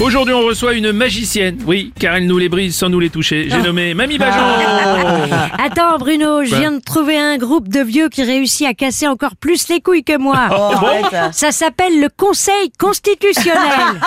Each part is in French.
Aujourd'hui, on reçoit une magicienne. Oui, car elle nous les brise sans nous les toucher. J'ai nommé Mamie Bajon. Attends Bruno, je viens de trouver un groupe de vieux qui réussit à casser encore plus les couilles que moi. Ça s'appelle le Conseil constitutionnel.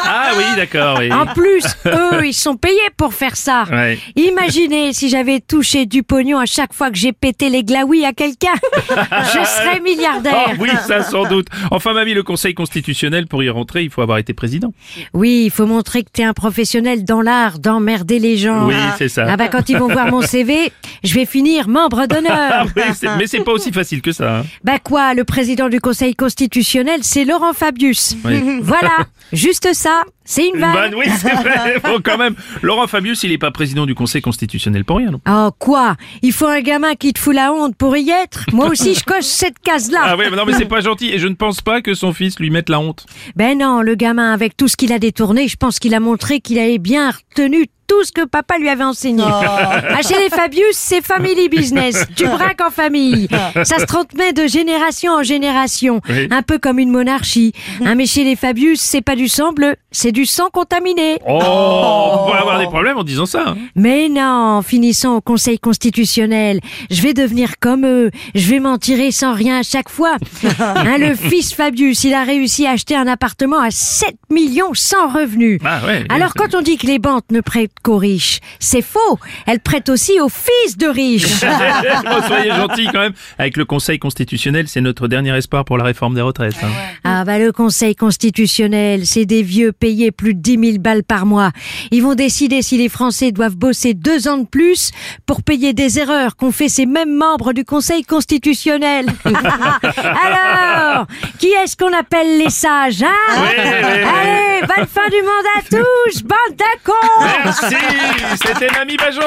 Ah oui, d'accord, oui. En plus, eux, ils sont payés pour faire ça. Ouais. Imaginez si j'avais touché du pognon à chaque fois que j'ai pété les glaouis à quelqu'un. Je serais Oh milliardaire. oui, ça sans doute. Enfin, Mamie, le Conseil constitutionnel, pour y rentrer, il faut avoir été président. Oui, il faut montrer que t'es un professionnel dans l'art d'emmerder les gens. Oui, c'est ça. Ah bah quand ils vont voir mon CV, je vais finir membre Ah d'honneur. oui, c'est- mais c'est pas aussi facile que ça. hein. Bah quoi, le président du Conseil constitutionnel, c'est Laurent Fabius. Oui. Voilà, juste ça, c'est une Une vanne. vanne, oui, c'est vrai. Bon, quand même, Laurent Fabius, il est pas président du Conseil constitutionnel pour rien, non Oh quoi Il faut un gamin qui te fout la honte pour y être Moi aussi je coche cette case-là. Ah oui, mais non, mais c'est pas gentil. Et je ne pense pas que son fils lui mette la honte. Ben non, le gamin avec tout ce qu'il a détourné, je pense qu'il a montré qu'il avait bien retenu tout ce que papa lui avait enseigné. Ah, chez les Fabius, c'est family business. Tu braques en famille. Ça se transmet de génération en génération. Oui. Un peu comme une monarchie. Hein, mais chez les Fabius, c'est pas du sang bleu, c'est du sang contaminé. Oh, des problèmes en disant ça. Mais non, finissons au Conseil constitutionnel. Je vais devenir comme eux. Je vais m'en tirer sans rien à chaque fois. Hein, le fils Fabius, il a réussi à acheter un appartement à 7 millions sans revenus. Ah ouais. Alors quand on dit que les banques ne prêtent qu'aux riches, c'est faux. Elles prêtent aussi aux fils de riches. Bon, soyez gentils quand même. Avec le Conseil constitutionnel, c'est notre dernier espoir pour la réforme des retraites. hein. Ah bah le Conseil constitutionnel, c'est des vieux payés plus de 10 000 balles par mois. Ils vont décider si les Français doivent bosser deux ans de plus pour payer des erreurs qu'ont fait ces mêmes membres du Conseil constitutionnel. Alors, qui est-ce qu'on appelle les sages, hein Oui, oui, oui. Allez, bonne fin du monde à tous, bande de cons Merci, c'était Mamie Bajon.